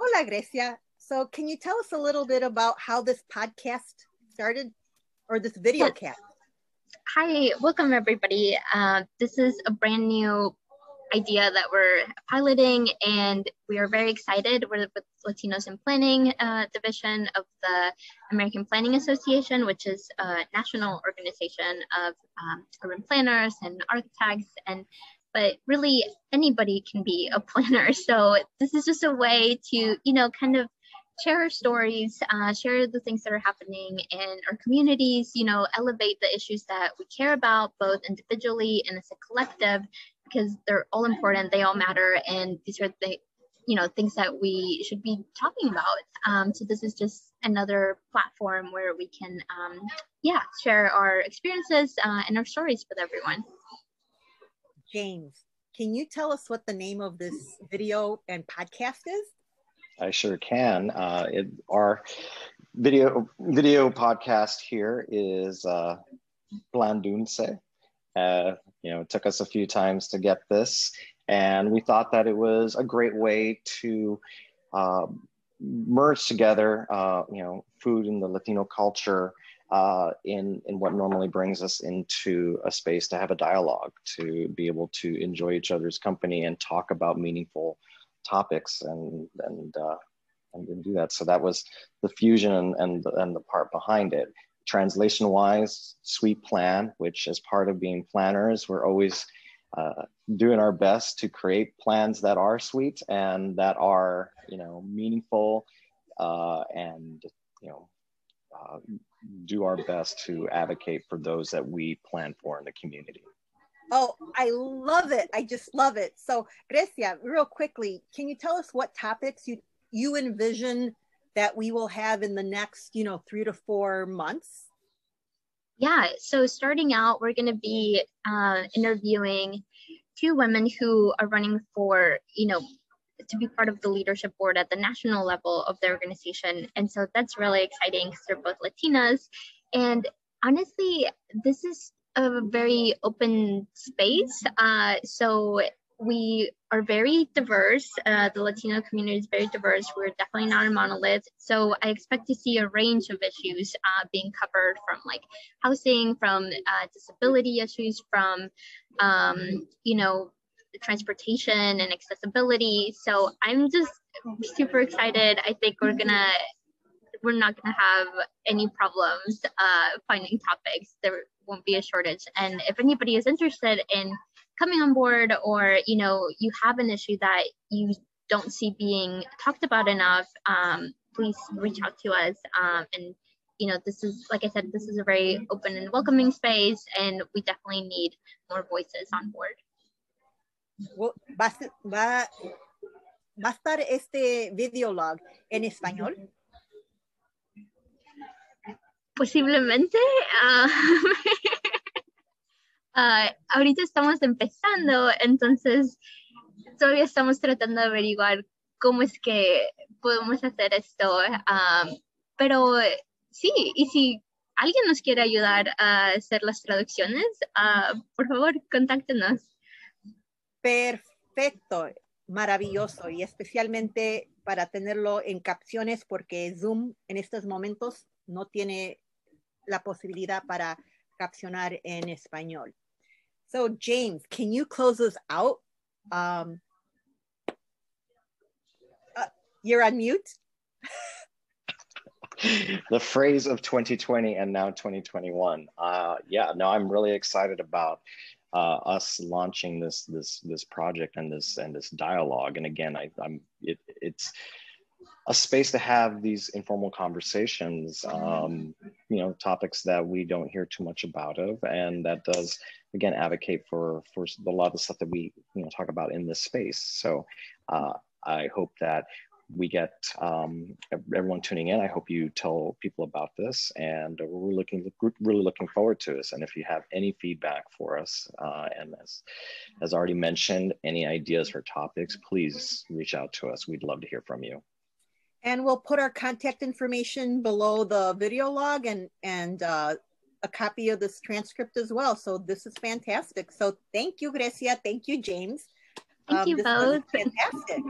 Hola, Grecia. So, can you tell us a little bit about how this podcast started or this video yes. cast? Hi, welcome everybody. Uh, this is a brand new idea that we're piloting and we are very excited. We're with Latinos in Planning uh, division of the American Planning Association, which is a national organization of um, urban planners and architects and but really anybody can be a planner. So this is just a way to, you know, kind of share our stories, uh, share the things that are happening in our communities, you know, elevate the issues that we care about, both individually and as a collective, because they're all important, they all matter, and these are the, you know, things that we should be talking about. Um, so this is just another platform where we can, um, yeah, share our experiences uh, and our stories with everyone. James, can you tell us what the name of this video and podcast is? I sure can. Uh, it, our video video podcast here is uh, Plan Dulce. Uh, you know, it took us a few times to get this, and we thought that it was a great way to uh, merge together, uh, you know, food and the Latino culture uh, in, in what normally brings us into a space to have a dialogue, to be able to enjoy each other's company and talk about meaningful topics and, and, uh, and do that. So that was the fusion and, and, the part behind it. Translation wise, sweet plan, which as part of being planners, we're always uh, doing our best to create plans that are sweet and that are, you know, meaningful uh, and, you know, uh, do our best to advocate for those that we plan for in the community. Oh, I love it. I just love it. So, Grecia, real quickly, can you tell us what topics you you envision that we will have in the next, you know, 3 to 4 months? Yeah, so starting out, we're going to be uh, interviewing two women who are running for, you know, to be part of the leadership board at the national level of the organization. And so that's really exciting because they're both Latinas. And honestly, this is a very open space. Uh, so we are very diverse. Uh, the Latino community is very diverse. We're definitely not a monolith. So I expect to see a range of issues uh, being covered from like housing, from uh, disability issues, from, um, you know, transportation and accessibility. So I'm just super excited. I think we're gonna we're not gonna have any problems uh, finding topics. There won't be a shortage. And if anybody is interested in coming on board, or you know you have an issue that you don't see being talked about enough, um, please reach out to us. Um, and you know this is like I said, this is a very open and welcoming space, and we definitely need more voices on board. Va, a estar este videolog en español? Posiblemente. Uh, uh, ahorita estamos empezando, entonces todavía estamos tratando de averiguar cómo es que podemos hacer esto. Um, pero sí, y si alguien nos quiere ayudar a hacer las traducciones, por favor, contáctenos. Perfecto, maravilloso y especialmente para tenerlo en capciones porque Zoom en estos momentos no tiene la posibilidad para capcionar en español. So James, can you close us out? Um, uh, you're on mute. the phrase of 2020 and now 2021. Uh, yeah, no, I'm really excited about uh, us launching this this this project and this and this dialogue. And again, I, am it, it's a space to have these informal conversations. Um, you know, topics that we don't hear too much about of, and that does again advocate for for a lot of the stuff that we you know talk about in this space. So. Uh, I hope that we get um, everyone tuning in. I hope you tell people about this, and we're looking really looking forward to this. And if you have any feedback for us, uh, and as as already mentioned, any ideas for topics, please reach out to us. We'd love to hear from you. And we'll put our contact information below the video log and and uh, a copy of this transcript as well. So this is fantastic. So thank you, Grecia. Thank you, James. Thank um, you both. fantastic.